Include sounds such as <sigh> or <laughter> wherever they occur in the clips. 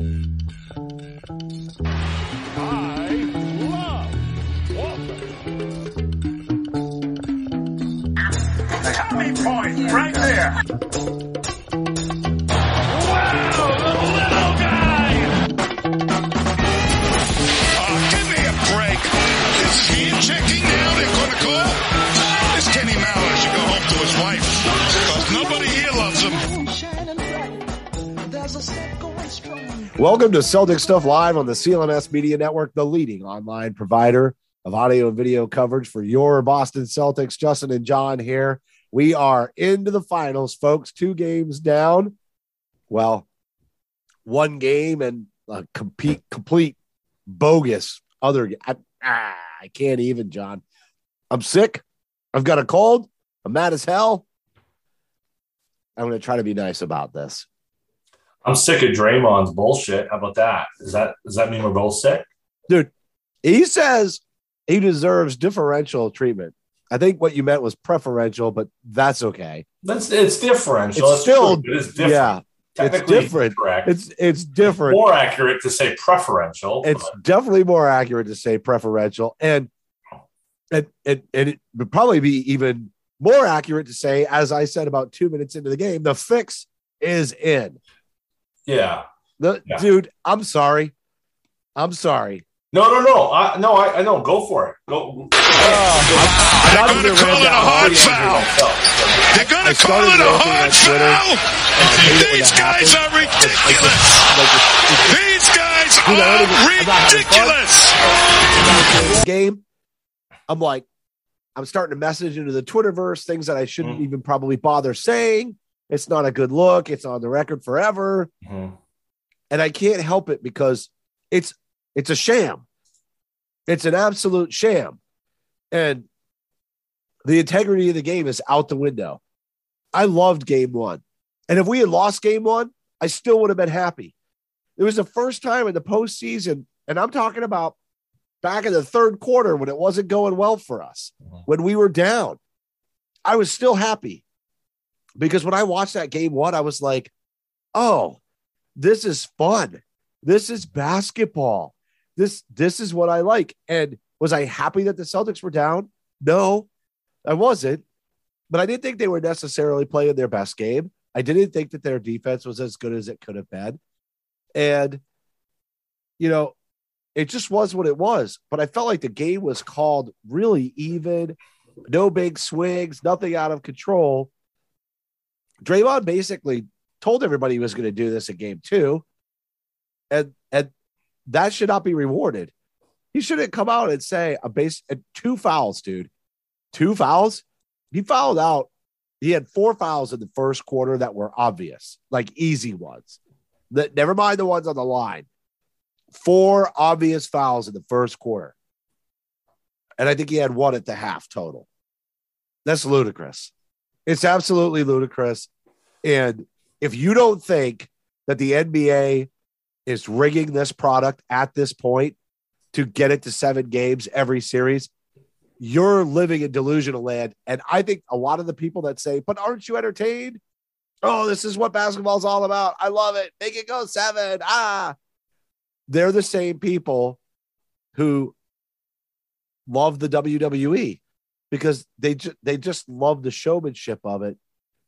I love point right there. Wow, the little guy. Give me a break. Is he checking Kenny should go home to his nobody here loves him. Welcome to Celtic Stuff Live on the CLNS Media Network, the leading online provider of audio and video coverage for your Boston Celtics. Justin and John here. We are into the finals, folks. Two games down. Well, one game and a complete, complete bogus other. I, ah, I can't even, John. I'm sick. I've got a cold. I'm mad as hell. I'm going to try to be nice about this. I'm sick of Draymond's bullshit. How about that? Is that does that mean we're both sick? dude, he says he deserves differential treatment. I think what you meant was preferential, but that's okay. That's it's differential. It's It's still- true. It is different. Yeah, it's different. Correct. It's it's different. more accurate to say preferential. It's but definitely more accurate to say preferential, and and and, and it would probably be even more accurate to say, as I said about two minutes into the game, the fix is in. Yeah. The Yeah. dude, I'm sorry, I'm sorry. No, no, no. I, no, I, I know. Go for it. Go. I'm not They're gonna call it a hard foul. They're going to call it a hard foul. I hate it when These guys happens. are Like, like, ridiculous. like, it's- it's- These guys Dude, I don't are even- I'm not having fun. ridiculous. game, I'm like, I'm starting to message into the Twitterverse things that I shouldn't Mm. even probably bother saying. It's not a good look. It's on the record forever, Mhm. and I can't help it because it's it's a sham. It's an absolute sham, and the integrity of the game is out the window. I loved game one, and if we had lost game one, I still would have been happy. It was the first time in the postseason, and I'm talking about back in the third quarter when it wasn't going well for us, when we were down. I was still happy because when I watched that game one, I was like, oh, this is fun. This is basketball. This this is what I like. And was I happy that the Celtics were down? No, I wasn't. But I didn't think they were necessarily playing their best game. I didn't think that their defense was as good as it could have been. And you know, it just was what it was. But I felt like the game was called really even, no big swings, nothing out of control. Draymond basically told everybody he was going to do this in game two, and and that should not be rewarded. He shouldn't come out and say a base uh, two fouls, dude. Two fouls. He fouled out. He had four fouls in the first quarter that were obvious, like easy ones. That never mind the ones on the line four obvious fouls in the first quarter. And I think he had one at the half total. That's ludicrous. It's absolutely ludicrous. And if you don't think that the NBA is rigging this product at this point to get it to seven games every series, you're living in delusional land. And I think a lot of the people that say, but aren't you entertained? Oh, this is what basketball's all about. I love it. Make it go seven. Ah, they're the same people who love the WWE because they ju- they just love the showmanship of it.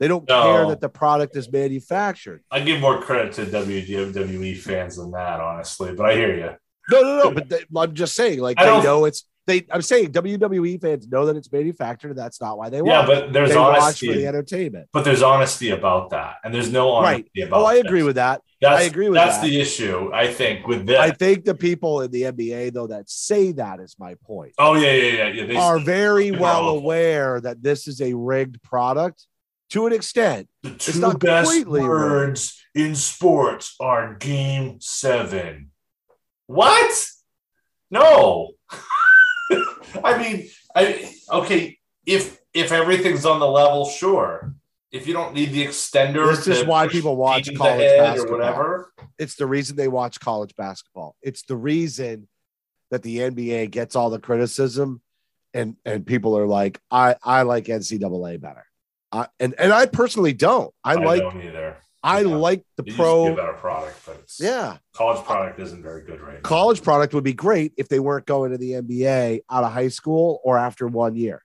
They don't No. care that the product is manufactured. I give more credit to WWE fans than that, honestly. But I hear you. No, no, no. But they, I'm just saying, like I they know it's they. I'm saying WWE fans know that it's manufactured, that's not why they want Yeah, but there's they honesty. for the entertainment. but there's honesty about that, and there's no honesty Right. about. Oh, I agree this. with that. That's, I agree with that. that's that. the issue. I think with this. I think the people in the NBA though that say that is my point oh yeah, yeah, yeah, yeah. They, are very well awful. aware that this is a rigged product to an extent. the it's two not best completely rigged. words in sports are Game Seven. What? No. <laughs> <laughs> I mean, I okay. If if everything's on the level, sure. If you don't need the extender, This is why people watch college basketball. or whatever. It's the reason they watch college basketball. It's the reason that the NBA gets all the criticism, and and people are like, I I like NCAA better. I, and and I personally don't. I, like don't either. I Yeah. like the It used to be a pro. better product, but it's, Yeah, college product isn't very good right now. college product would be great if they weren't going to the NBA out of high school or after one year.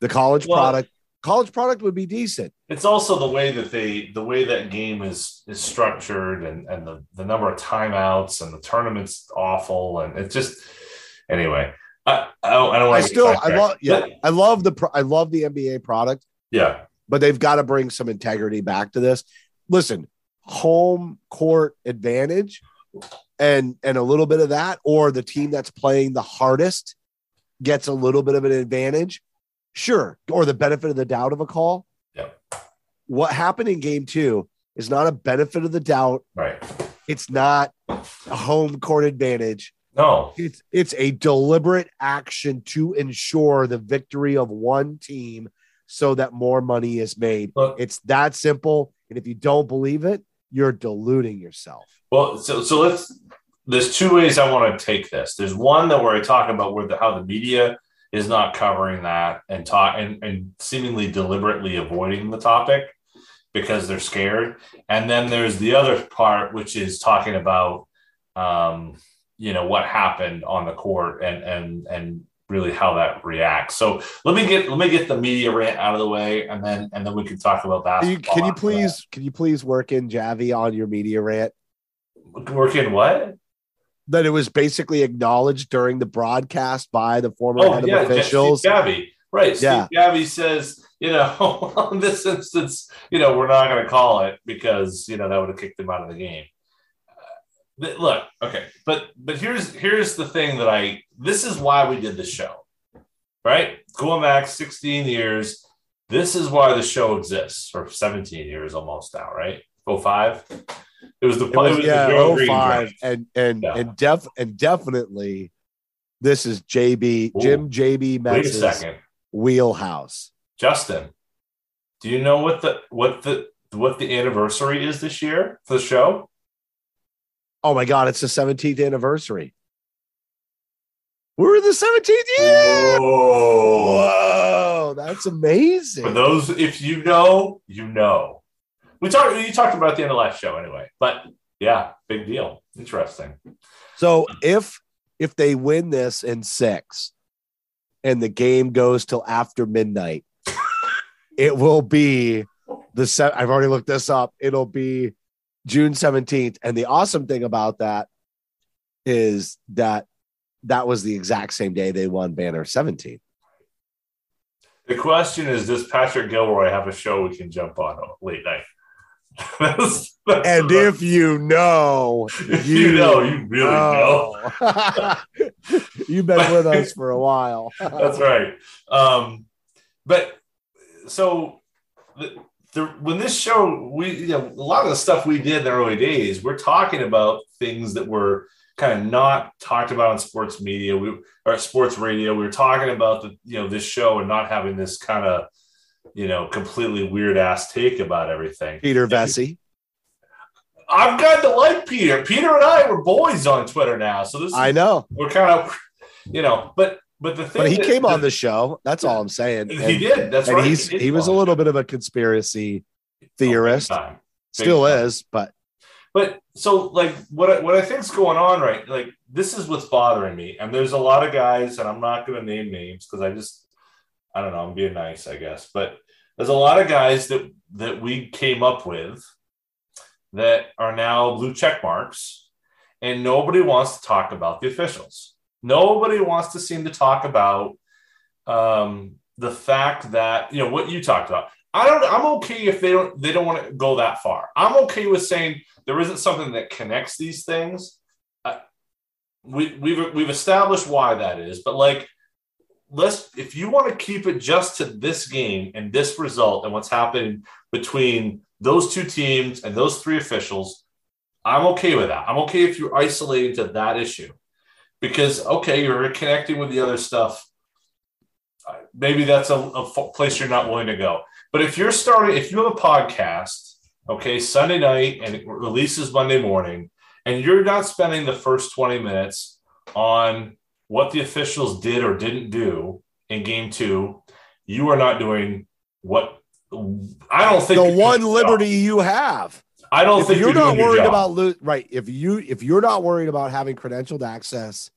The college Well- product, college product would be decent. It's also the way that they the way that game is is structured and and the the number of timeouts and the tournament's awful and it's just anyway. I I don't, I don't I still, I love, yeah, I love the, pro- I love the NBA product, yeah but they've got to bring some integrity back to this. Listen, home court advantage, and and a little bit of that, or the team that's playing the hardest gets a little bit of an advantage. Sure, or the benefit of the doubt of a call. Yep. What happened in game two is not a benefit of the doubt. right. It's not a home court advantage. No, It's it's a deliberate action to ensure the victory of one team so that more money is made. Look- It's that simple. And if you don't believe it, you're deluding yourself. well, so so let's. There's two ways I want to take this. There's one that where I talk about where the how the media is not covering that and talk and, and seemingly deliberately avoiding the topic because they're scared. And then there's the other part, which is talking about um, you know what happened on the court and and and really how that reacts. So let me get let me get the media rant out of the way, and then and then we can talk about that. Can you, can you please can you please work in Javie on your media rant? work in what? That it was basically acknowledged during the broadcast by the former Oh head yeah, of officials. Javie. Right. Yeah. Steve Javie says, you know, <laughs> in this instance, you know, we're not going to call it because you know that would have kicked him out of the game. Uh, look, okay, but but here's here's the thing that I this is why we did the show, right? Going back 16 years, this is why the show exists, or 17 years almost now, right? 05. It was the It was, the yeah, Joe oh Green 05, and and Yeah. and def and definitely this is JB Ooh. Jim JB Wait a second. wheelhouse. Justin, do you know what the what the what the anniversary is this year for the show? Oh my god, it's the 17th anniversary. We're in the 17th year. Whoa. Whoa, that's amazing. For those, if you know, you know. We talked. You talked about the end of last show, anyway. But yeah, big deal. Interesting. So if if they win this in six and the game goes till after midnight, <laughs> it will be the se- I've already looked this up. It'll be June 17th. And the awesome thing about that is that that was the exact same day they won Banner 17. The question is, does Patrick Gilroy have a show we can jump on late night? <laughs> That's- that's- And if you know, <laughs> if you know, you really know. know. <laughs> You've been with us for a while. That's right. Um, but so the, the, when this show, we you know a lot of the stuff we did in the early days, we're talking about things that were kind of not talked about on sports media, we or sports radio. We were talking about the you know this show and not having this kind of you know completely weird ass take about everything. Peter Vecsey. I've got to like Peter. Peter and I were boys on Twitter now, so this is, I know. we're kind of you know, but but the thing But he that- came on the show. That's all I'm saying. He did. That's and right. he's did he was a little bit of a conspiracy theorist, Oh, big time. Big still time. is, but But so like what I, what I think's going on right like this is what's bothering me and there's a lot of guys and I'm not going to name names because I just I don't know I'm being nice I guess but there's a lot of guys that that we came up with that are now blue check marks, and nobody wants to talk about the officials. Nobody wants to seem to talk about um, the fact that you know what you talked about. I don't. I'm okay if they don't. They don't want to go that far. I'm okay with saying there isn't something that connects these things. Uh, we, we've we've established why that is, but like, let's if you want to keep it just to this game and this result and what's happening between those two teams and those three officials, I'm okay with that. I'm okay if you're isolating to that issue because okay, you're connecting with the other stuff. Maybe that's a, a place you're not willing to go. But if you're starting, if you have a podcast, okay, Sunday night and it releases Monday morning, and you're not spending the first 20 minutes on what the officials did or didn't do in game two, you are not doing what I don't think the one liberty you have. I don't if think you're, you're not worried about lo- right. If you if you're not worried about having credentialed access,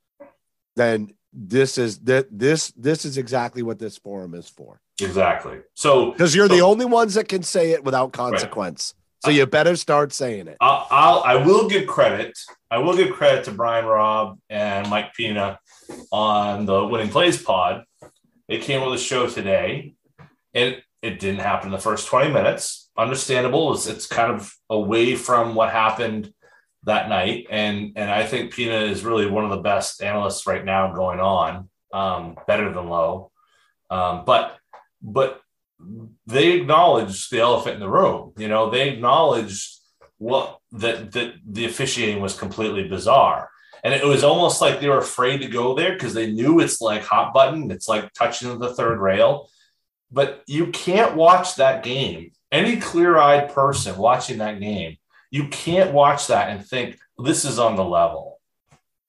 then this is that this this is exactly what this forum is for. exactly. So Because you're the only ones that can say it without consequence. So you better start saying it. I'll, I'll I will give credit. I will give credit to Brian Robb and Mike Pina on the Winning Plays pod. They came with a show today, and it didn't happen in the first 20 minutes. Understandable. It's, it's kind of away from what happened that night. And and I think Pina is really one of the best analysts right now going on, um, better than Lowe. Um, but but they acknowledged the elephant in the room. You know, they acknowledged what that that the officiating was completely bizarre. And it was almost like they were afraid to go there because they knew it's like hot button. It's like touching the third rail. But you can't watch that game. Any clear-eyed person watching that game, you can't watch that and think this is on the level.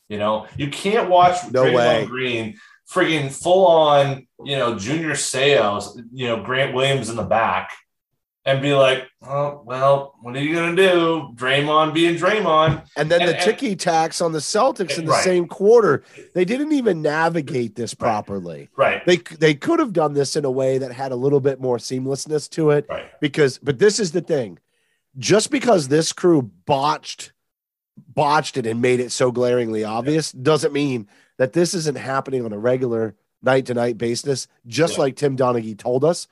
You know, you can't watch No Draymond way. Green friggin' full on, you know, junior sales, you know, Grant Williams in the back and be like, oh, well, what are you going to do? Draymond being Draymond. And then And- the ticky tacks on the Celtics in the Right. same quarter. They didn't even navigate this properly. Right. They they could have done this in a way that had a little bit more seamlessness to it. Right. Because, but this is the thing. Just because this crew botched botched it and made it so glaringly obvious doesn't mean that this isn't happening on a regular night to night basis. Just Yeah. like Tim Donaghy told us,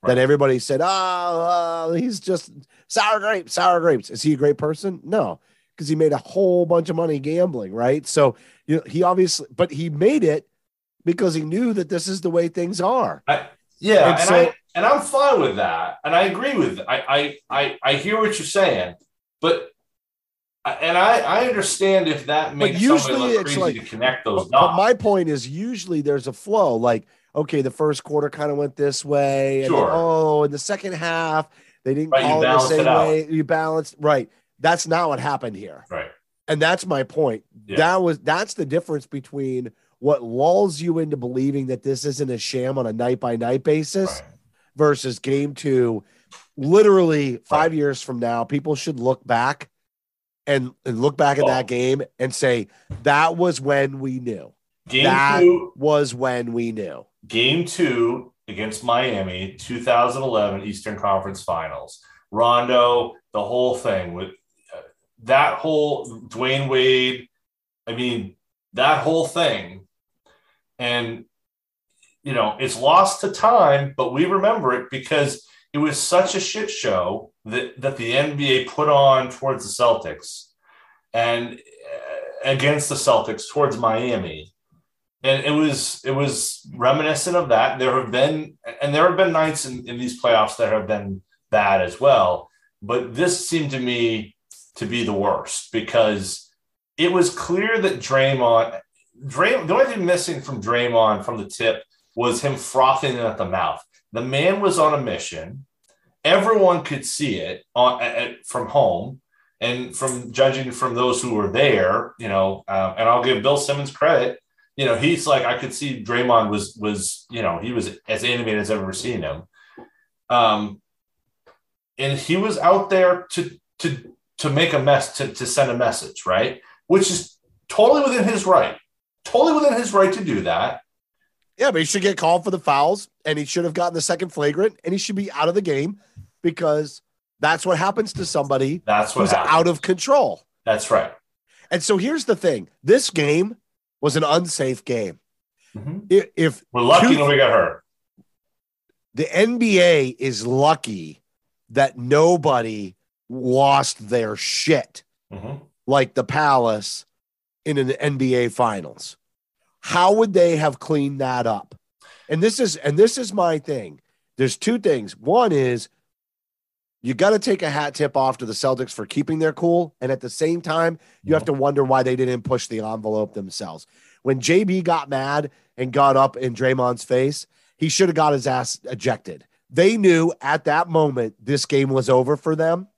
Right. that everybody said, "Oh, uh, he's just sour grapes, sour grapes." Is he a great person? No, because he made a whole bunch of money gambling, right? So you know, he obviously, but he made it because he knew that this is the way things are. Yeah, And and, so- I and I'm fine with that, and I agree with I I I, I hear what you're saying, but and I I understand if that makes usually somebody look it's like- to connect those But, but dots. my point is, usually there's a flow. Like, okay, the first quarter kind of went this way, and then, Sure. oh, in the second half they didn't Right, call it the same it way. You balanced right. That's not what happened here. right. And that's my point. Yeah. That was that's the difference between what lulls you into believing that this isn't a sham on a night by night basis Right. Versus game two. Literally five years from now, people should look back and, and look back at that game and say, that was when we knew. Game that two, was when we knew. game two against Miami, 2011 Eastern Conference Finals. Rondo, the whole thing with uh, that whole Dwyane Wade. I mean, that whole thing. And, you know, it's lost to time, but we remember it because it was such a shit show that, that the NBA put on towards the Celtics and uh, against the Celtics towards Miami and it was it was reminiscent of that. There have been and there have been nights in, in these playoffs that have been bad as well, but this seemed to me to be the worst because it was clear that Draymond, Draymond, the only thing missing from Draymond from the tip was him frothing at the mouth. The man was on a mission. Everyone could see it on at, from home. And from judging from those who were there, you know, um, and I'll give Bill Simmons credit you know, he's like I could see Draymond was was you know he was as animated as I've ever seen him, um, and he was out there to to to make a mess to to send a message, right? Which is totally within his right, totally within his right to do that. Yeah, but he should get called for the fouls and he should have gotten the second flagrant and he should be out of the game because that's what happens to somebody That's who's happened. out of control. That's right. And so here's the thing this game was an unsafe game. Mhm. I- If We're lucky Two- when we got hurt. the NBA is lucky that nobody lost their shit Mhm. like the Palace in an NBA finals. How would they have cleaned that up? And this is and this is my thing. There's two things. One is you got to take a hat tip off to the Celtics for keeping their cool and at the same time you have to wonder why they didn't push the envelope themselves. When JB got mad and got up in Draymond's face, he should have got his ass ejected. They knew at that moment this game was over for them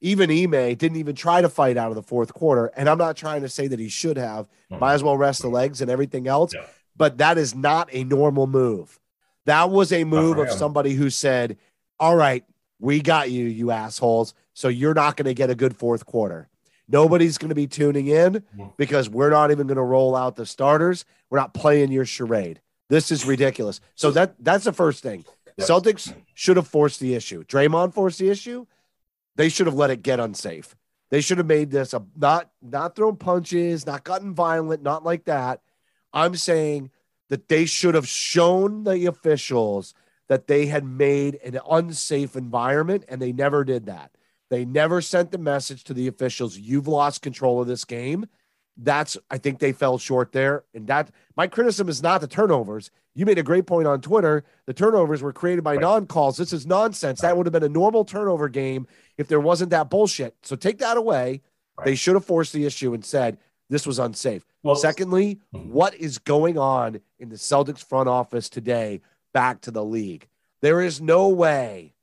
even Ime didn't even try to fight out of the fourth quarter. And I'm not trying to say that he should have. Might as well rest the legs and everything else. Yeah. But that is not a normal move. That was a move of somebody who said, All right, we got you, you assholes. So you're not going to get a good fourth quarter. Nobody's going to be tuning in because we're not even going to roll out the starters. We're not playing your charade. This is ridiculous. So that that's the first thing. Celtics should have forced the issue. Draymond forced the issue. They should have let it get unsafe. They should have made this a not not thrown punches, not gotten violent, not like that. I'm saying that they should have shown the officials that they had made an unsafe environment, and they never did that. They never sent the message to the officials, you've lost control of this game. That's I think they fell short there. And that my criticism is not the turnovers. You made a great point on Twitter. The turnovers were created by Right. non-calls. This is nonsense. That would have been a normal turnover game if there wasn't that bullshit. So take that away. They should have forced the issue and said this was unsafe. Well, Secondly, Mhm. what is going on in the Celtics front office today back to the league? There is no way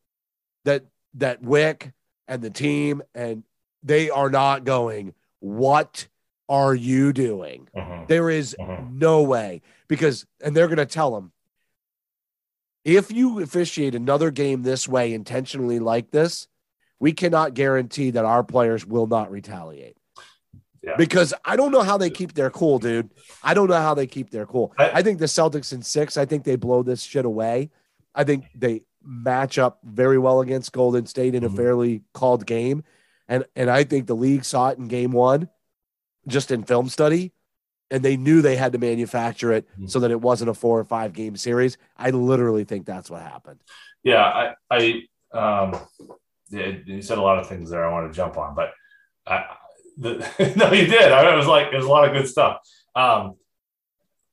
that that Wyc and the team and they are not going, what are you doing? Mhm. There is Mhm. no way because, and they're going to tell them if you officiate another game this way intentionally like this, we cannot guarantee that our players will not retaliate. Yeah. Because I don't know how they keep their cool, dude. I don't know how they keep their cool. I- I, think the Celtics in six, I think they blow this shit away. I think they match up very well against Golden State in a Mhm. fairly called game. And and I think the league saw it in game one, just in film study, and they knew they had to manufacture it Mhm. so that it wasn't a four or five game series. I literally think that's what happened. Yeah, I, I, um, you said a lot of things there I want to jump on, but I, the, <laughs> no, you did. I was like, there's a lot of good stuff. Um,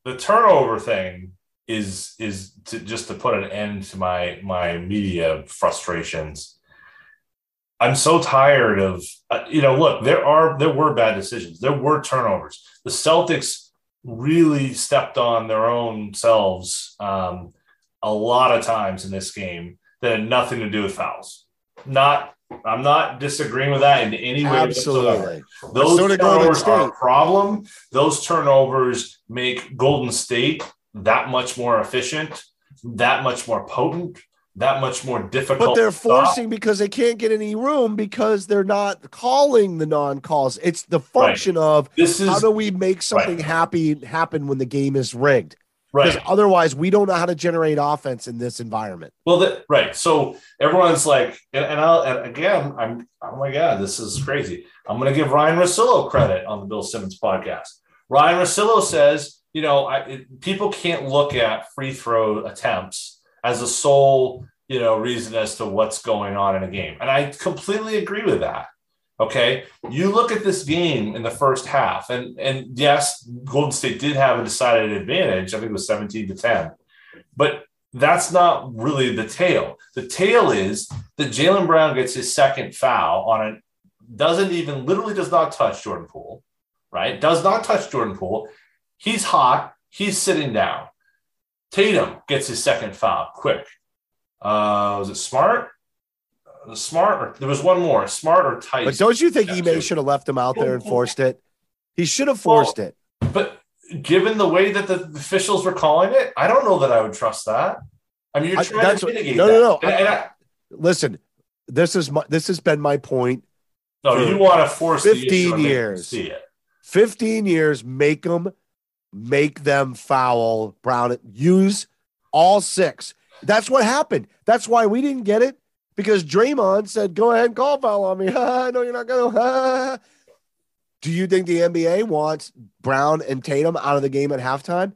the turnover thing is is to just to put an end to my my media frustrations. I'm so tired of uh, you know. Look, there are there were bad decisions. There were turnovers. The Celtics really stepped on their own selves um, a lot of times in this game that had nothing to do with fouls. Not, I'm not disagreeing with that in any way. whatsoever. Absolutely. Those So turnovers are a problem. Those turnovers make Golden State that much more efficient, that much more potent, that much more difficult. But they're to stop. forcing because they can't get any room because they're not calling the non-calls. It's the function of This is how do we make something Right. happy happen when the game is rigged? Because right. otherwise, we don't know how to generate offense in this environment. Well, the, right. So everyone's like, and, and, I'll, and again, I'm, oh my God, this is crazy. I'm going to give Ryan Russillo credit on the Bill Simmons podcast. Ryan Russillo says, you know, I, it, people can't look at free throw attempts as a sole, you know, reason as to what's going on in a game. And I completely agree with that. Okay. You look at this game in the first half, and, and yes, Golden State did have a decided advantage. I think it was 17 to 10. But that's not really the tale. The tale is that Jalen Brown gets his second foul on it, doesn't even literally does not touch Jordan Poole, right? Does not touch Jordan Poole. He's hot. He's sitting down. Tatum gets his second foul quick. Uh, was it smart? Uh, smart or there was one more. Smart or tight? But don't you think Ime should have left him out there and forced it? He should have forced it. But given the way that the officials were calling it, I don't know that I would trust that. I mean, you're I- trying that's to what- mitigate no, no, no. And, I, Listen, this is my, this has been my point. no, you want to force 15 issue and make them years. see it. 15 years, make them make them foul Brown. Use all six. That's what happened. That's why we didn't get it because Draymond said, "Go ahead and call foul on me." <laughs> no, you're not going to. Do you think the NBA wants Brown and Tatum out of the game at halftime?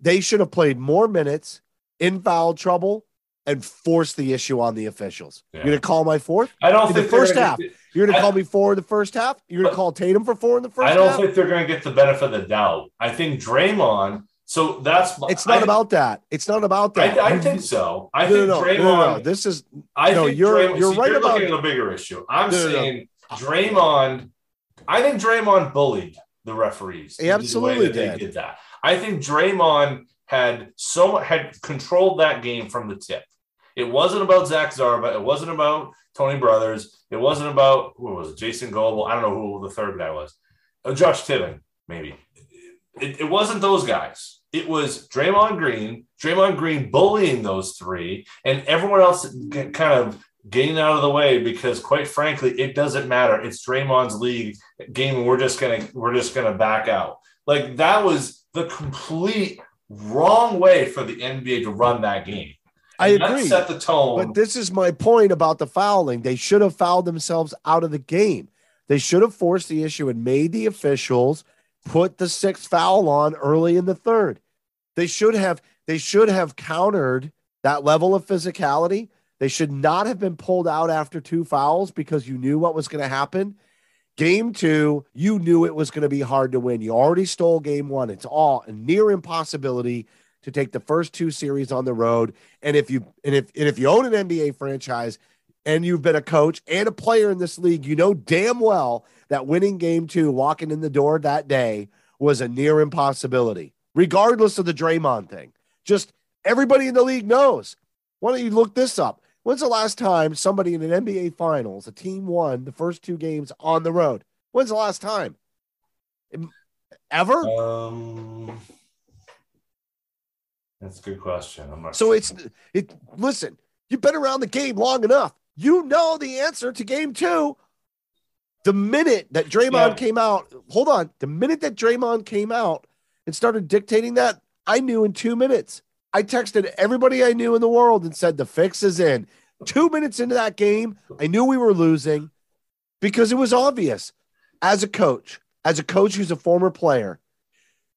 They should have played more minutes in foul trouble and forced the issue on the officials. Yeah. You're going to call my fourth? I don't In think the first half. get You're going to I- call me four in the first half? You're gonna call Tatum for four in the first I don't half? think they're going to get the benefit of the doubt. I think Draymond. So that's it's not I, about that. It's not about that. I, I think so. I no, think no, no, Draymond. no. This is I no, think you're- Draymond, you're see, right you're about- a bigger issue. I'm saying Draymond. I think Draymond bullied the referees. He the absolutely they did. did that. I think Draymond had so had controlled that game from the tip. It wasn't about Zach Zarba. It wasn't about Tony Brothers. It wasn't about who was it? Jason Goble. I don't know who the third guy was. Uh, Josh Tiven, maybe. It, it wasn't those guys. It was Draymond Green, Draymond Green bullying those three, and everyone else kind of getting out of the way because, quite frankly, it doesn't matter. It's Draymond's league game, and we're just gonna we're just gonna back out. Like that was the complete wrong way for the NBA to run that game. I And that agree. Set the tone. But this is my point about the fouling. They should have fouled themselves out of the game. They should have forced the issue and made the officials put the sixth foul on early in the third. They should have they should have countered that level of physicality. They should not have been pulled out after two fouls because you knew what was going to happen. Game two, you knew it was going to be hard to win. You already stole game one. It's all a near impossibility to take the first two series on the road. And if you and if and if you own an NBA franchise and you've been a coach and a player in this league, you know damn well that winning game two, walking in the door that day, was a near impossibility, regardless of the Draymond thing. Just everybody in the league knows. Why don't you look this up? When's the last time somebody in an NBA Finals, a team won the first two games on the road? When's the last time? Ever? um, that's a good question. I'm not So sure. it's it. Listen, you've been around the game long enough. You know the answer to game two. The minute that Draymond Yeah. came out, hold on. The minute that Draymond came out and started dictating that, I knew in two minutes. I texted everybody I knew in the world and said the fix is in. Two minutes into that game, I knew we were losing because it was obvious. As a coach, as a coach who's a former player,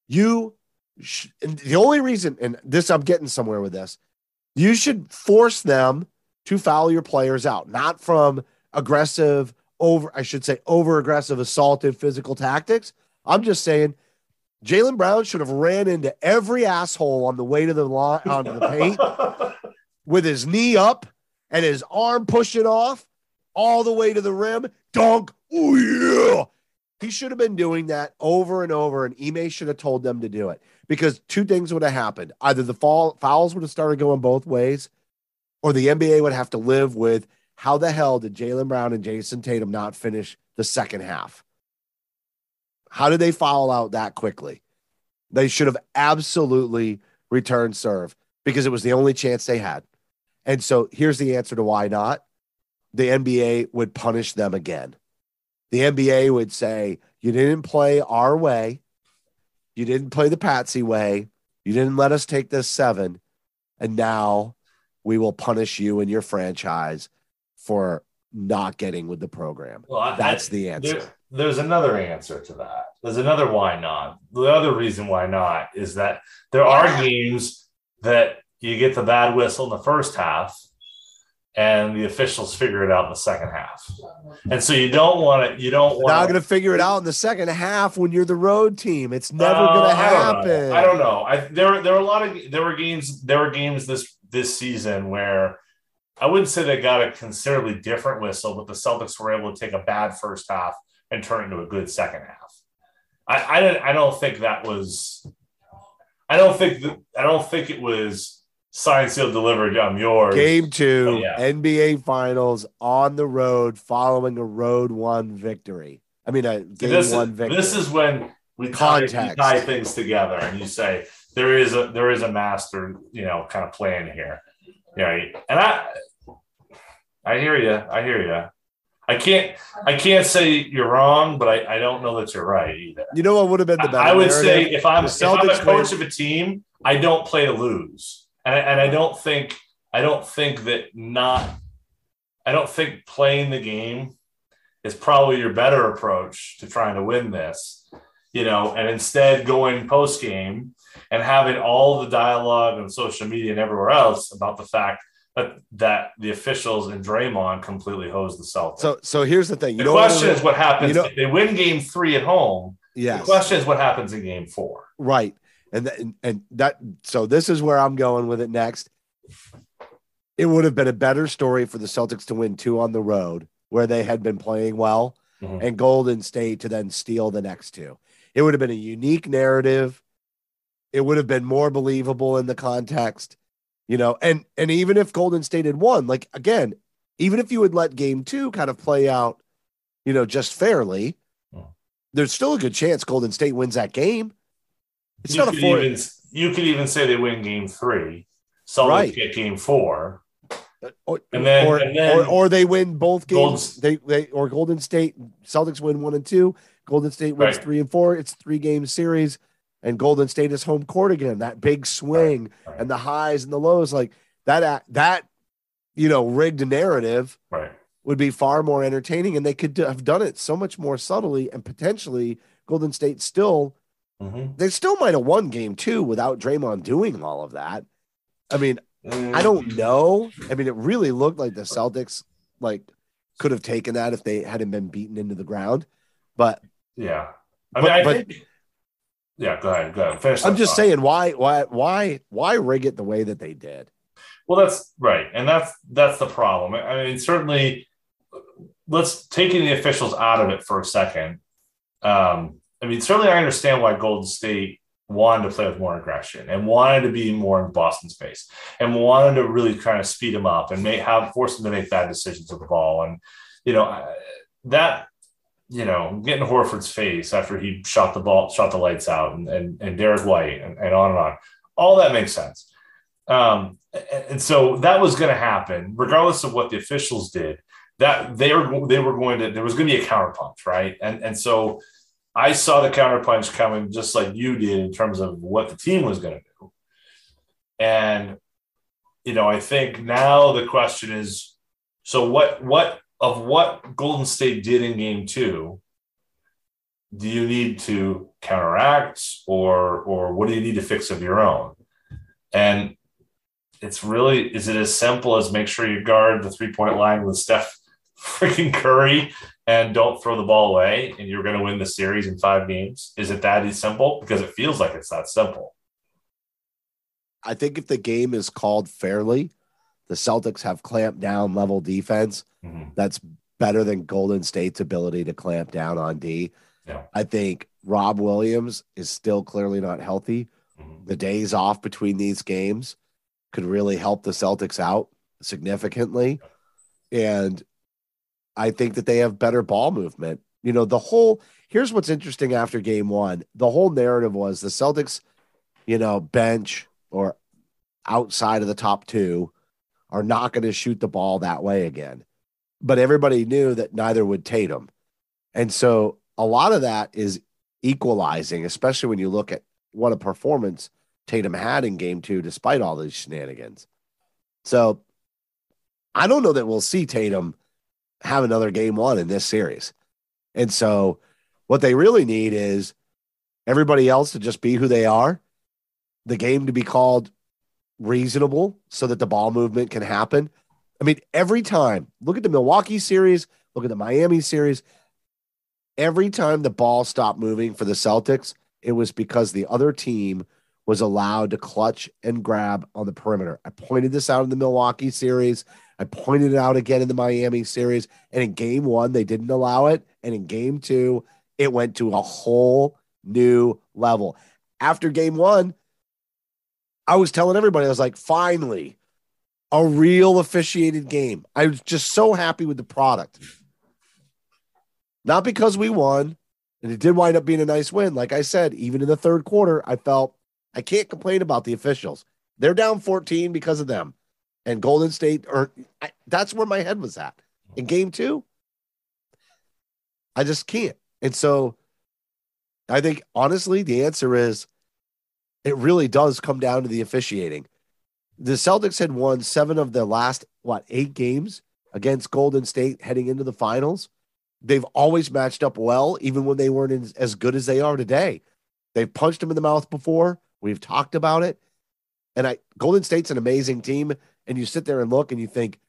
you sh- the only reason, and this I'm getting somewhere with this, you should force them to foul your players out, not from aggressive, over, I should say, over aggressive, assaultive physical tactics. I'm just saying Jalen Brown should have ran into every asshole on the way to the line, onto the paint <laughs> with his knee up and his arm pushing off all the way to the rim. Dunk. Oh, yeah. He should have been doing that over and over, and Ime should have told them to do it because two things would have happened. Either the fall, fouls would have started going both ways, or the NBA would have to live with how the hell did Jalen Brown and Jayson Tatum not finish the second half? How did they foul out that quickly? They should have absolutely returned serve because it was the only chance they had. And so here's the answer to why not. The NBA would punish them again. The NBA would say, You didn't play our way. You didn't play the Patsy way. You didn't let us take this seven. And now we will punish you and your franchise for not getting with the program. Well, I- That's I- the answer. there- there's another answer to that. There's another why not. The other reason why not is that there are games that you get the bad whistle in the first half and the officials figure it out in the second half. And so you don't want to, you don't want not going to figure it out in the second half when you're the road team. It's never going to happen. Uh, I don't know. I there there were a lot of there were games there were games this this season where I wouldn't say they got a considerably different whistle, but the Celtics were able to take a bad first half and turn into a good second half. I I don't I don't think that was I don't think that I don't think it was signed sealed delivered. I'm yours. Game two, yeah. NBA Finals on the road following a road one victory. I mean, a game this, one is, victory. this is when we tie, tie things together and you say there is a there is a master you know kind of plan here yeah and i i hear you i hear you I can't I can't say you're wrong, but I, I don't know that you're right either. You know what would have been the better? I would narrative? say if I'm if I'm a Celtics coach of a team, I don't play to lose, and I, and I don't think I don't think that not I don't think playing the game is probably your better approach to trying to win this, you know, and instead going post game and having all the dialogue on social media and everywhere else about the fact that that the officials and Draymond completely hosed the Celtics. So so here's the thing. You the question is what happens you know- if they win game three at home. Yes. The question is what happens in game four. Right. And that, and, that so this is where I'm going with it next. It would have been a better story for the Celtics to win two on the road where they had been playing well Mhm. and Golden State to then steal the next two. It would have been a unique narrative. It would have been more believable in the context, you know, and and even if Golden State had won, like again, even if you would let game 2 kind of play out, you know, just fairly, Mhm. there's still a good chance Golden State wins that game. It's you not a four. even you could even say they win game three. Celtics Right. get game four. or, And then- or, and then- or, or they win both Golden- games. They, they or Golden State Celtics win one and two. Golden State wins Right. three and four. It's a three game series, and Golden State is home court again. That big swing Right. and the highs and the lows, like that. That you know rigged narrative Right. would be far more entertaining, and they could have done it so much more subtly, and potentially Golden State still Mhm. they still might have won game two without Draymond doing all of that. I mean, I don't know. I mean, it really looked like the Celtics like could have taken that if they hadn't been beaten into the ground. But Yeah. I But- mean, I but- think. Yeah, go ahead. Go ahead. Finish I'm just thought. saying, why, why, why, why rig it the way that they did? Well, that's right, and that's that's the problem. I mean, certainly, let's taking the officials out of it for a second. Um, I mean, certainly, I understand why Golden State wanted to play with more aggression and wanted to be more in Boston space and wanted to really kind of speed them up and make have force them to make bad decisions with the ball. And you know that you know getting Horford's face after he shot the ball, shot the lights out, and and, and Derrick White, and, and on and on. All that makes sense. Um, and, so that was going to happen, regardless of what the officials did. That they were they were going to there was going to be a counterpunch, right? And and so I saw the counterpunch coming just like you did in terms of what the team was going to do. And you know, I think now the question is, so what what of what Golden State did in Game Two? Do you need to counteract, or or what do you need to fix of your own? And it's really is it as simple as make sure you guard the three point line with Steph <laughs> freaking Curry and don't throw the ball away and you're going to win the series in five games? Is it that simple? Because it feels like it's that simple. I think if the game is called fairly, the Celtics have clamped down level defense. Mhm. That's better than Golden State's ability to clamp down on D. Yeah. I think Rob Williams is still clearly not healthy. Mhm. The days off between these games could really help the Celtics out significantly. And I think that they have better ball movement. You know, the whole here's what's interesting after game one the whole narrative was the Celtics, you know, bench or outside of the top two are not going to shoot the ball that way again. But everybody knew that neither would Tatum. And so a lot of that is equalizing, especially when you look at what a performance Tatum had in game two, despite all these shenanigans. So I don't know that we'll see Tatum have another game one in this series. And so what they really need is everybody else to just be who they are, the game to be called reasonable so that the ball movement can happen. I mean, every time, look at the Milwaukee series, look at the Miami series. Every time the ball stopped moving for the Celtics, it was because the other team was allowed to clutch and grab on the perimeter. I pointed this out in the Milwaukee series. I pointed it out again in the Miami series. And in game one, they didn't allow it. And in game two, it went to a whole new level. After game one, I was telling everybody, I was like, finally, a real officiated game. I was just so happy with the product. Not because we won, and it did wind up being a nice win. Like I said, even in the third quarter, I felt I can't complain about the officials. They're down 14 because of them. And Golden State, or that's where my head was at. In game two, I just can't. And so I think honestly, the answer is it really does come down to the officiating. The Celtics had won seven of their last, what, eight games against Golden State heading into the finals. They've always matched up well, even when they weren't as good as they are today. They've punched them in the mouth before. We've talked about it. And I Golden State's an amazing team. And you sit there and look and you think,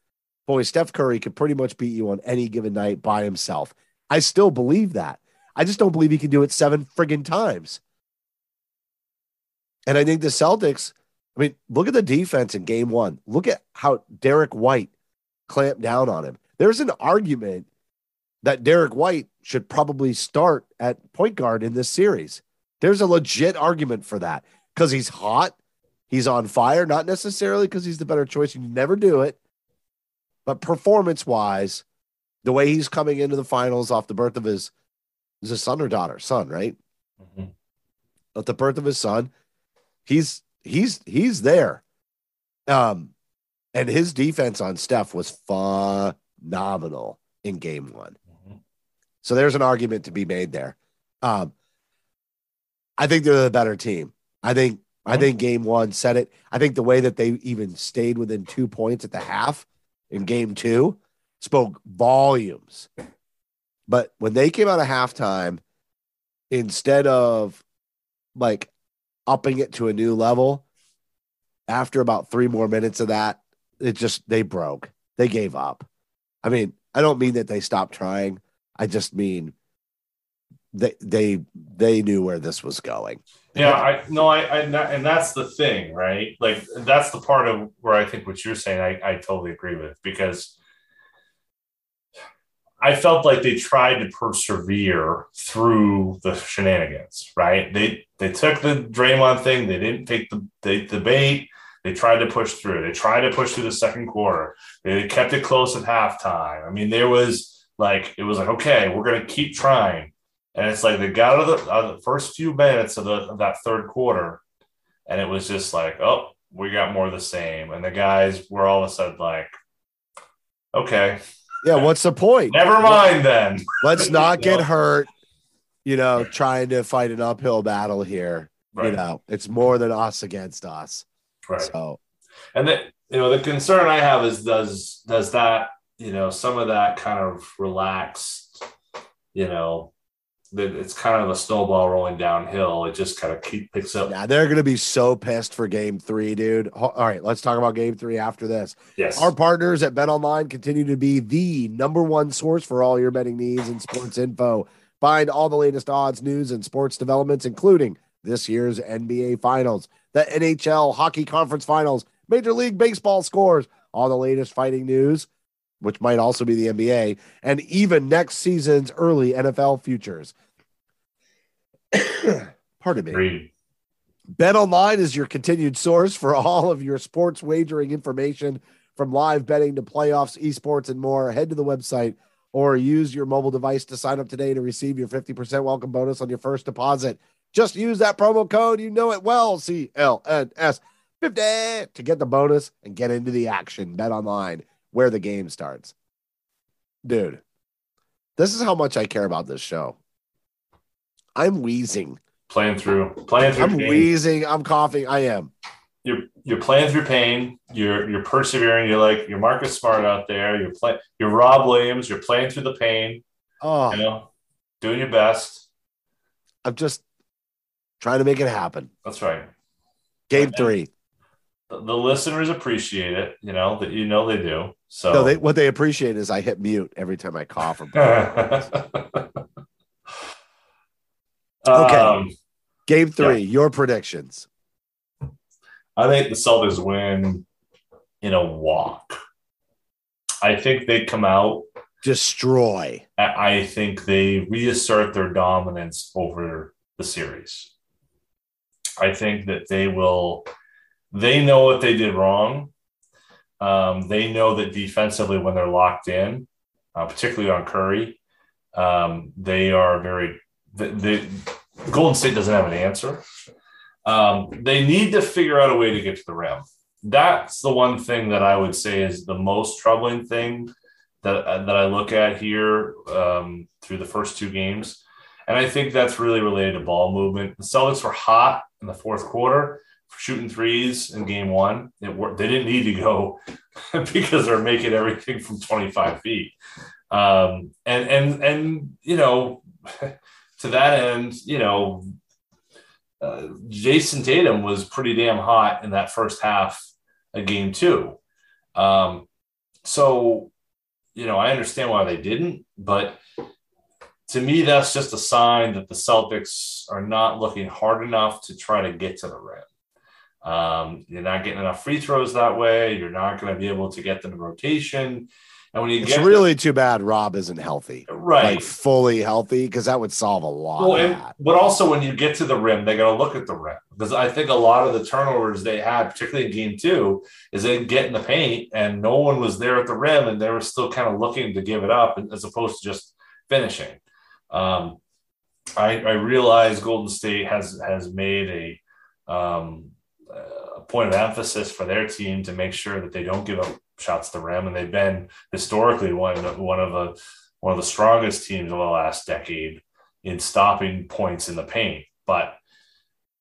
boy, Steph Curry could pretty much beat you on any given night by himself. I still believe that. I just don't believe he can do it seven friggin' times. And I think the Celtics, I mean, look at the defense in game one. Look at how Derrick White clamped down on him. There's an argument that Derrick White should probably start at point guard in this series. There's a legit argument for that because he's hot, he's on fire, not necessarily because he's the better choice. You never do it, but performance wise, the way he's coming into the finals off the birth of his is his son or daughter, son, right? Mm-hmm. At the birth of his son, he's he's he's there. Um, and his defense on Steph was phenomenal in game one. Mm-hmm. So there's an argument to be made there. Um, I think they're the better team. I think I think game one said it. I think the way that they even stayed within two points at the half in game two spoke volumes. But when they came out of halftime, instead of like upping it to a new level, after about three more minutes of that, it just they broke. They gave up. I mean, I don't mean that they stopped trying. I just mean they they they knew where this was going. Yeah, I no, I, I and that's the thing, right? Like that's the part of where I think what you're saying, I, I totally agree with because I felt like they tried to persevere through the shenanigans, right? They they took the Draymond thing, they didn't take the they, the bait. They tried to push through. They tried to push through the second quarter. They kept it close at halftime. I mean, there was like it was like okay, we're gonna keep trying, and it's like they got out of the, out of the first few minutes of, the, of that third quarter, and it was just like oh, we got more of the same, and the guys were all of a sudden like, okay, yeah, what's the point? Never mind then. Let's not <laughs> get hurt, you know, trying to fight an uphill battle here. Right. You know, it's more than us against us. Right. So and the you know, the concern I have is does does that, you know, some of that kind of relaxed, you know, it's kind of a snowball rolling downhill. It just kind of keep picks up. Yeah, they're going to be so pissed for game three, dude. All right, let's talk about game three after this. Yes. Our partners at Bet Online continue to be the number one source for all your betting needs and sports info. Find all the latest odds, news, and sports developments, including this year's NBA Finals, the NHL Hockey Conference Finals, Major League Baseball scores, all the latest fighting news which might also be the NBA, and even next season's early NFL futures. <coughs> Pardon me. Agreed. Bet Online is your continued source for all of your sports wagering information from live betting to playoffs, esports, and more. Head to the website or use your mobile device to sign up today to receive your 50% welcome bonus on your first deposit. Just use that promo code. You know it well. CLNS 50 to get the bonus and get into the action. Bet Online where the game starts. Dude, this is how much I care about this show. I'm wheezing. Playing through, playing through. I'm pain. wheezing. I'm coughing. I am. You're you're playing through pain. You're you're persevering. You're like you're Marcus Smart out there. You're playing. You're Rob Williams. You're playing through the pain. Oh, you know, doing your best. I'm just trying to make it happen. That's right. Game three the, listeners appreciate it. You know that you know they do. So no, they, what they appreciate is I hit mute every time I cough. Or <laughs> okay, um, game three. Yeah. Your predictions. I think the Celtics win in a walk. I think they come out destroy. I think they reassert their dominance over the series. I think that they will they know what they did wrong. Um, they know that defensively, when they're locked in, uh, particularly on Curry, um, they are very. The, Golden State doesn't have an answer. Um, they need to figure out a way to get to the rim. That's the one thing that I would say is the most troubling thing that that that I look at here um, through the first two games, and I think that's really related to ball movement. The Celtics were hot in the fourth quarter, shooting threes in game one. It. They didn't need to go <laughs> because they're making everything from 25 feet. Um, and and and you know, <laughs> to that end, you know, uh, Jayson Tatum was pretty damn hot in that first half of game two. Um, so, you know, I understand why they didn't, but to me, that's just a sign that the Celtics are not looking hard enough to try to get to the rim. Um, you're not getting enough free throws that way. You're not going to be able to get them in rotation. And when you It's get really too bad Rob isn't healthy, right, like fully healthy, because that would solve a lot well, of and, that. but also when you get to the rim, they got to look at the rim because I think a lot of the turnovers they had, particularly in game two, is they get in the paint and no one was there at the rim and they were still kind of looking to give it up as opposed to just finishing. Um, I, I realize Golden State has has made a um, a point of emphasis for their team to make sure that they don't give up shots to rim, and they've been historically one one of the one of the strongest teams of the last decade in stopping points in the paint. But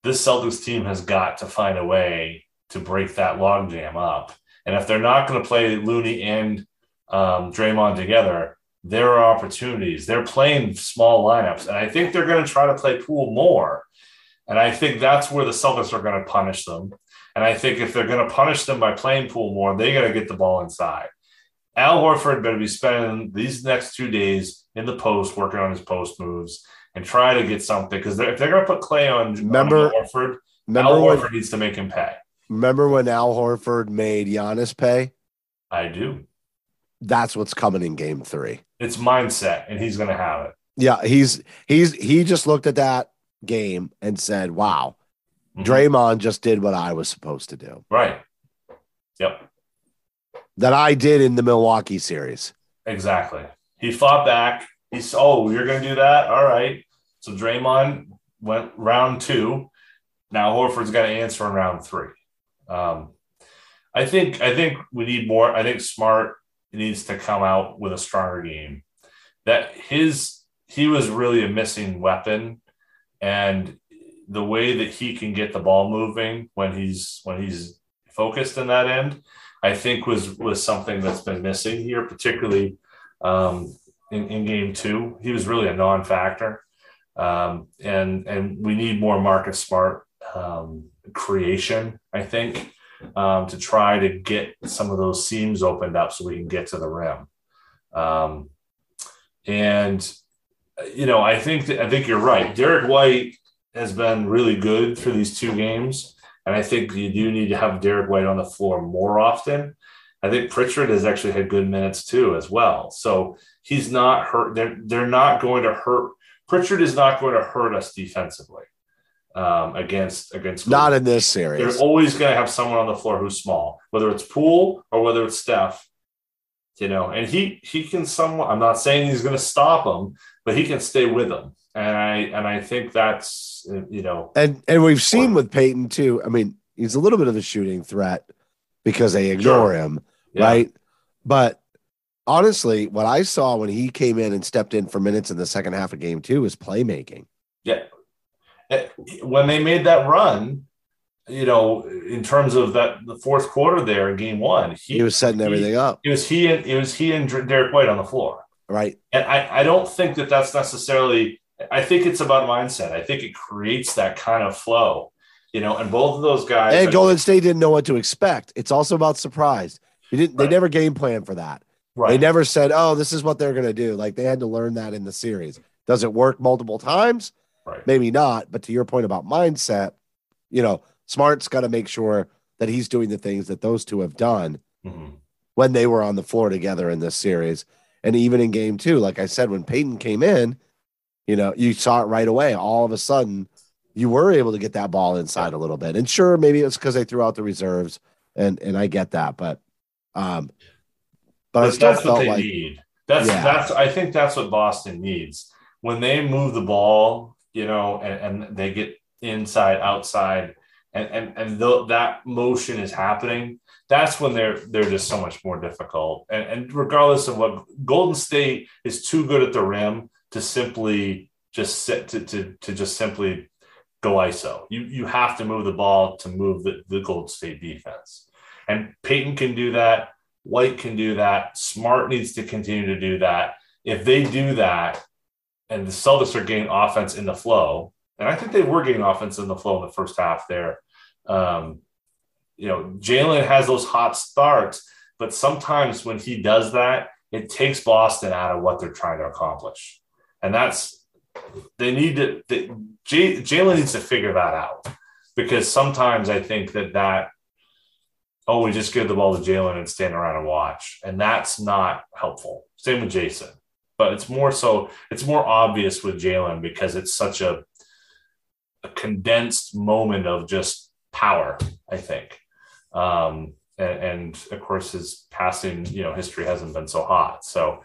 this Celtics team has got to find a way to break that logjam up. And if they're not going to play Looney and um, Draymond together, there are opportunities. They're playing small lineups, and I think they're going to try to play Poole more. And I think that's where the Celtics are going to punish them. And I think if they're going to punish them by playing Poole more, they got to get the ball inside. Al Horford better be spending these next two days in the post, working on his post moves, and try to get something. Because if they're going to put Clay on, Remember- on Horford, Remember Al when, Horford needs to make him pay. remember when Al Horford made Giannis pay? I do. That's what's coming in game three. It's mindset, and he's going to have it. Yeah, he's he's he just looked at that game and said, Wow, Mhm. Draymond just did what I was supposed to do. Right. Yep. That I did in the Milwaukee series. Exactly. He fought back. He's oh, you're gonna do that? All right. So Draymond went round two. Now Horford's got to answer in round three. Um, I think I think we need more. I think Smart needs to come out with a stronger game. That his he was really a missing weapon, and the way that he can get the ball moving when he's when he's focused in that end, I think was was something that's been missing here, particularly um, in, in game two. He was really a non-factor, um, and and we need more Marcus Smart um, creation. I think um, to try to get some of those seams opened up so we can get to the rim. Um, and you know, I think that, I think you're right. Derrick White has been really good for these two games, and I think you do need to have Derrick White on the floor more often. I think Pritchard has actually had good minutes too, as well. So he's not hurt. They're they're not going to hurt. Pritchard is not going to hurt us defensively um, against against. Not in this series. They're always going to have someone on the floor who's small, whether it's Poole or whether it's Steph. You know, and he he can somewhat. I'm not saying he's going to stop them, but he can stay with them, and I and I think that's you know And and we've seen with Payton too. I mean, he's a little bit of a shooting threat because they ignore him, yeah. right? But honestly, what I saw when he came in and stepped in for minutes in the second half of game two was playmaking. Yeah. Eh, When they made that run, you know, in terms of that the fourth quarter there in game one, He was setting everything up, It was he and it was he and Derrick White on the floor. right? And I, I don't think that that's necessarily. I think it's about mindset. I think it creates that kind of flow, you know. And both of those guys. And Golden State didn't know what to expect. It's also about surprise. He didn't. They never game plan for that. right. They never said, "Oh, this is what they're going to do." Like they had to learn that in the series. Does it work multiple times? Right. Maybe not. But to your point about mindset, you know, Smart's got to make sure that he's doing the things that those two have done Mhm. when they were on the floor together in this series, and even in game two. Like I said, when Payton came in, you know, you saw it right away. All of a sudden, you were able to get that ball inside a little bit. And sure, maybe it's because they threw out the reserves, and and I get that, but um, but, I still that's what they like need. That's Yeah. that's I think that's what Boston needs. When they move the ball, you know, and, and they get inside, outside, and and and th- that motion is happening, that's when they're they're just so much more difficult. And, and regardless of what Golden State is too good at the rim to simply just sit to to, to just simply go ISO. You you have to move the ball to move the, the Golden State defense. And Payton can do that. White can do that. Smart needs to continue to do that. If they do that, and the Celtics are getting offense in the flow, and I think they were getting offense in the flow in the first half there. Um, you know, Jalen has those hot starts, but sometimes when he does that, it takes Boston out of what they're trying to accomplish. And that's, they need to, Jalen needs to figure that out because sometimes I think that that, oh, we just give the ball to Jalen and stand around and watch. And that's not helpful. Same with Jayson, But it's more so, it's more obvious with Jalen because it's such a, a condensed moment of just power, I think. Um, and, and, of course, his passing, you know, history hasn't been so hot. So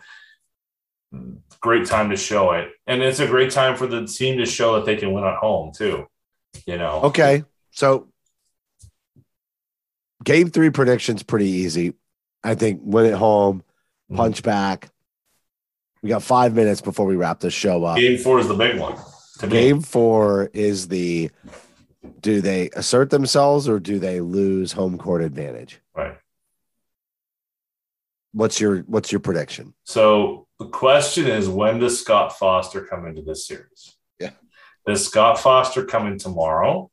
great time to show it. And it's a great time for the team to show that they can win at home too. You know. Okay. So game three predictions pretty easy. I think win at home, mm-hmm. punch back. We got five minutes before we wrap this show up. Game four is the big one. Game four is the do they assert themselves or do they lose home court advantage? Right. What's your what's your prediction? So the question is when does Scott Foster come into this series? Yeah. Does Scott Foster come in tomorrow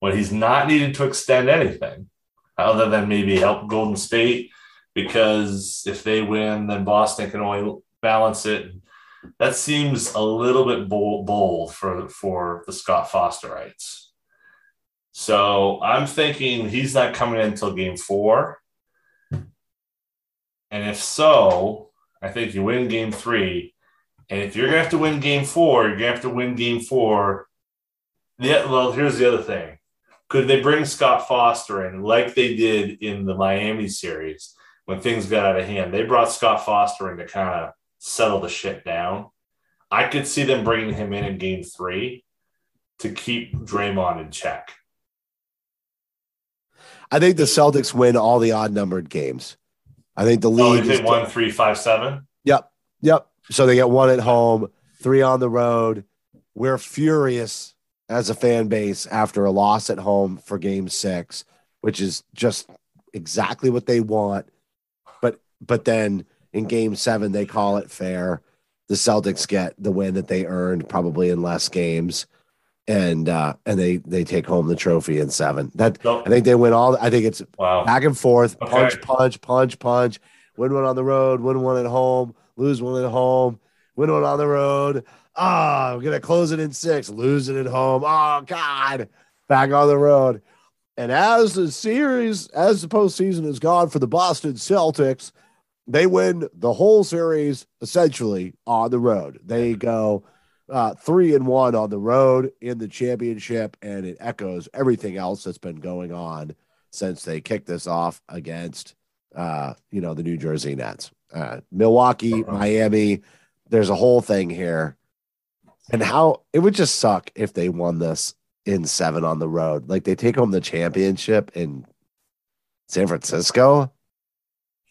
when he's not needed to extend anything other than maybe help Golden State? Because if they win, then Boston can only balance it. That seems a little bit bold, bold for, for the Scott Fosterites. So I'm thinking he's not coming in until game four. And if so, I think you win game three. And if you're going to have to win game four, you're going to have to win game four. Yeah, well, here's the other thing. Could they bring Scott Foster in like they did in the Miami series when things got out of hand? They brought Scott Foster in to kind of settle the shit down. I could see them bringing him in in game three to keep Draymond in check. I think the Celtics win all the odd numbered games. I think the oh, league. Oh, is one, three, five, seven? Yep. Yep. So they get one at home, three on the road. We're furious as a fan base after a loss at home for game six, which is just exactly what they want. But but then in game seven, they call it fair. The Celtics get the win that they earned probably in less games and uh, and they they take home the trophy in seven. That I think they win all. I think it's wow. back and forth, okay. punch, punch, punch, punch. Win one on the road, win one at home, lose one at home, win one on the road. Ah, oh, we're gonna close it in six, lose it at home. Oh God, back on the road. And as the series, as the postseason has gone for the Boston Celtics, they win the whole series essentially on the road. They go uh, three and one on the road in the championship, and it echoes everything else that's been going on since they kicked this off against, uh, you know, the New Jersey Nets, uh, Milwaukee, uh-huh. Miami. There's a whole thing here, and how it would just suck if they won this in seven on the road. Like they take home the championship in San Francisco.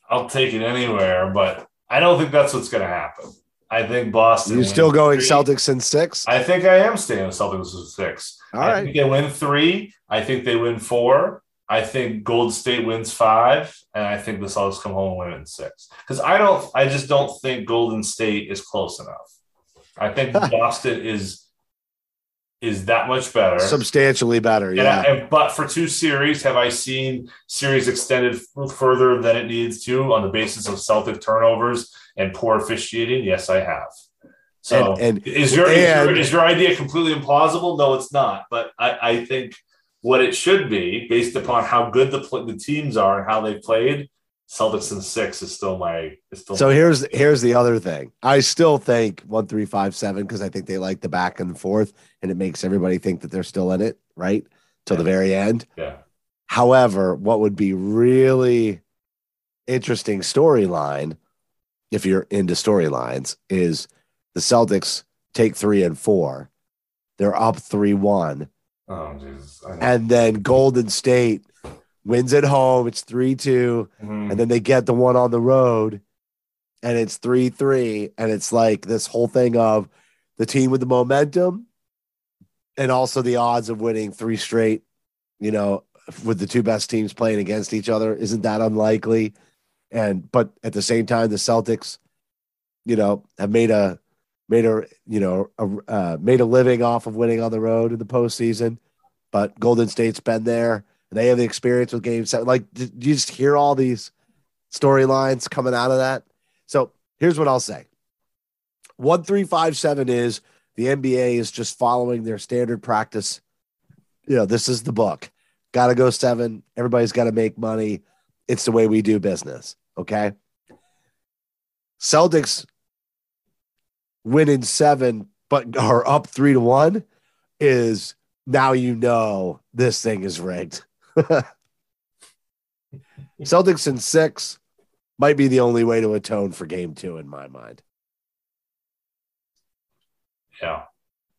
I'll take it anywhere, but I don't think that's what's going to happen. I think Boston. You're still going three. Celtics in six? I think I am staying Celtics in six. All I right. think they win three. I think they win four. I think Gold State wins five, and I think the Celtics come home and win in six. Because I don't, I just don't think Golden State is close enough. I think <laughs> Boston is is that much better, substantially better. Yeah. And, but for two series, have I seen series extended further than it needs to on the basis of Celtic turnovers and poor officiating? Yes, I have. So, and, and is, your, and, is, your, is your idea completely implausible? No, it's not. But I, I think what it should be, based upon how good the the teams are and how they played, Celtics in six is still my. Is still so my here's here's the other thing. I still think one three five seven because I think they like the back and forth, and it makes everybody think that they're still in it right till yeah. the very end. Yeah. However, what would be really interesting storyline if you're into storylines, is the Celtics take three and four. They're up 3 1. Oh Jesus! And then Golden State wins at home. It's three two, Mhm. and then they get the one on the road, and it's three three, and it's like this whole thing of the team with the momentum, and also the odds of winning three straight. You know, with the two best teams playing against each other, isn't that unlikely? And but at the same time, the Celtics, you know, have made a made a you know a, uh, made a living off of winning on the road in the postseason. But Golden State's been there. They have the experience with Game Seven. Like, did you just hear all these storylines coming out of that? So here's what I'll say: one three five seven is the NBA is just following their standard practice. You know, this is the book. Got to go seven. Everybody's got to make money. It's the way we do business. Okay. Celtics winning seven, but are up three to one is now you know this thing is rigged. <laughs> Celtics in six might be the only way to atone for game two in my mind. Yeah.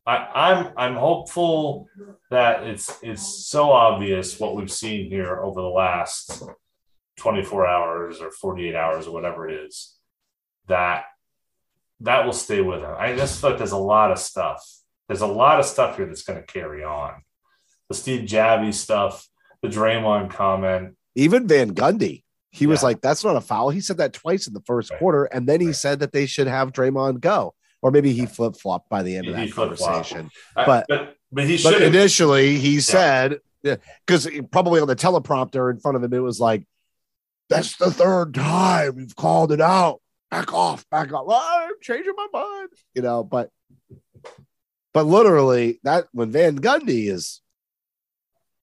I, I'm I'm hopeful that it's it's so obvious what we've seen here over the last 24 hours or 48 hours or whatever it is that that will stay with him. I just feel like there's a lot of stuff. There's a lot of stuff here that's going to carry on. The Steve Javie stuff, the Draymond comment. Even Van Gundy, he was like, "That's not a foul." He said that twice in the first Right. quarter, and then he Right. said that they should have Draymond go, or maybe he flip flopped by the end of He that flip-flopped. conversation. I- But- but but he But should initially, he said, because probably on the teleprompter in front of him, it was like, "That's the third time we've called it out. Back off, back off. Well, I'm changing my mind." You know, but but literally, that when Van Gundy is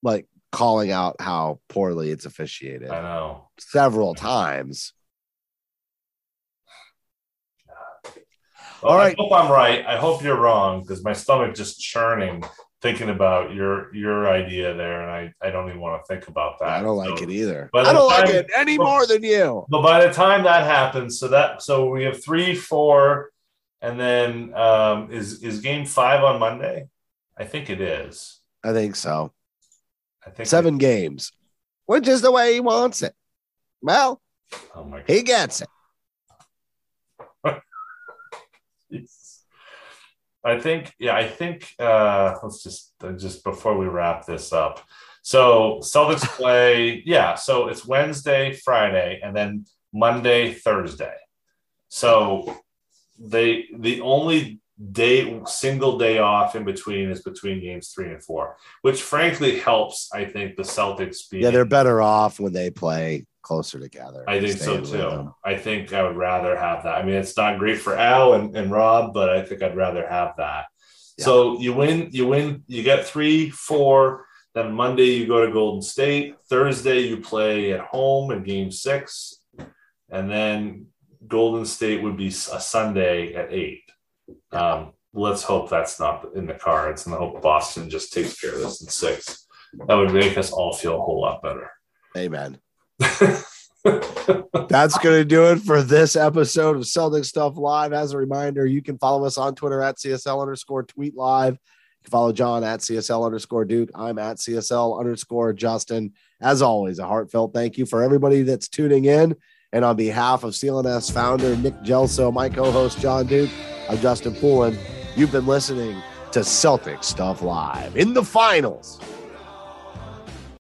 like calling out how poorly it's officiated I know. several times. Well, All right. I hope I'm right. I hope you're wrong because my stomach just churning thinking about your your idea there, and I I don't even want to think about that. I don't like So- it either. But I don't the like it any more than you. But by the time that happens, so that so we have three, four, and then um, is is game five on Monday? I think it is. I think so. I think Seven games, which is the way he wants it. Well, oh my he gets it. <laughs> I think, yeah, I think uh let's just uh, just before we wrap this up. So Celtics <laughs> play, yeah, so it's Wednesday, Friday, and then Monday, Thursday. So they the only day single day off in between is between games three and four, which frankly helps, I think, the Celtics be Yeah, they're better off when they play closer together. I think so too. I think I would rather have that. I mean, it's not great for Al and, and Rob, but I think I'd rather have that. Yeah. So you win, you win, you get three, four. Then Monday you go to Golden State. Thursday you play at home in Game Six, and then Golden State would be a Sunday at eight. Um, let's hope that's not in the cards, and I hope Boston just takes care of this in six. That would make us all feel a whole lot better. Amen. <laughs> That's going to do it for this episode of Celtic Stuff Live. As a reminder, you can follow us on Twitter at CSL underscore tweet live. You can follow John at CSL underscore Duke. I'm at CSL underscore Justin. As always, a heartfelt thank you for everybody that's tuning in. And on behalf of CLNS founder Nick Gelso, my co host John Duke, I'm Justin Poulin. You've been listening to Celtic Stuff Live in the finals.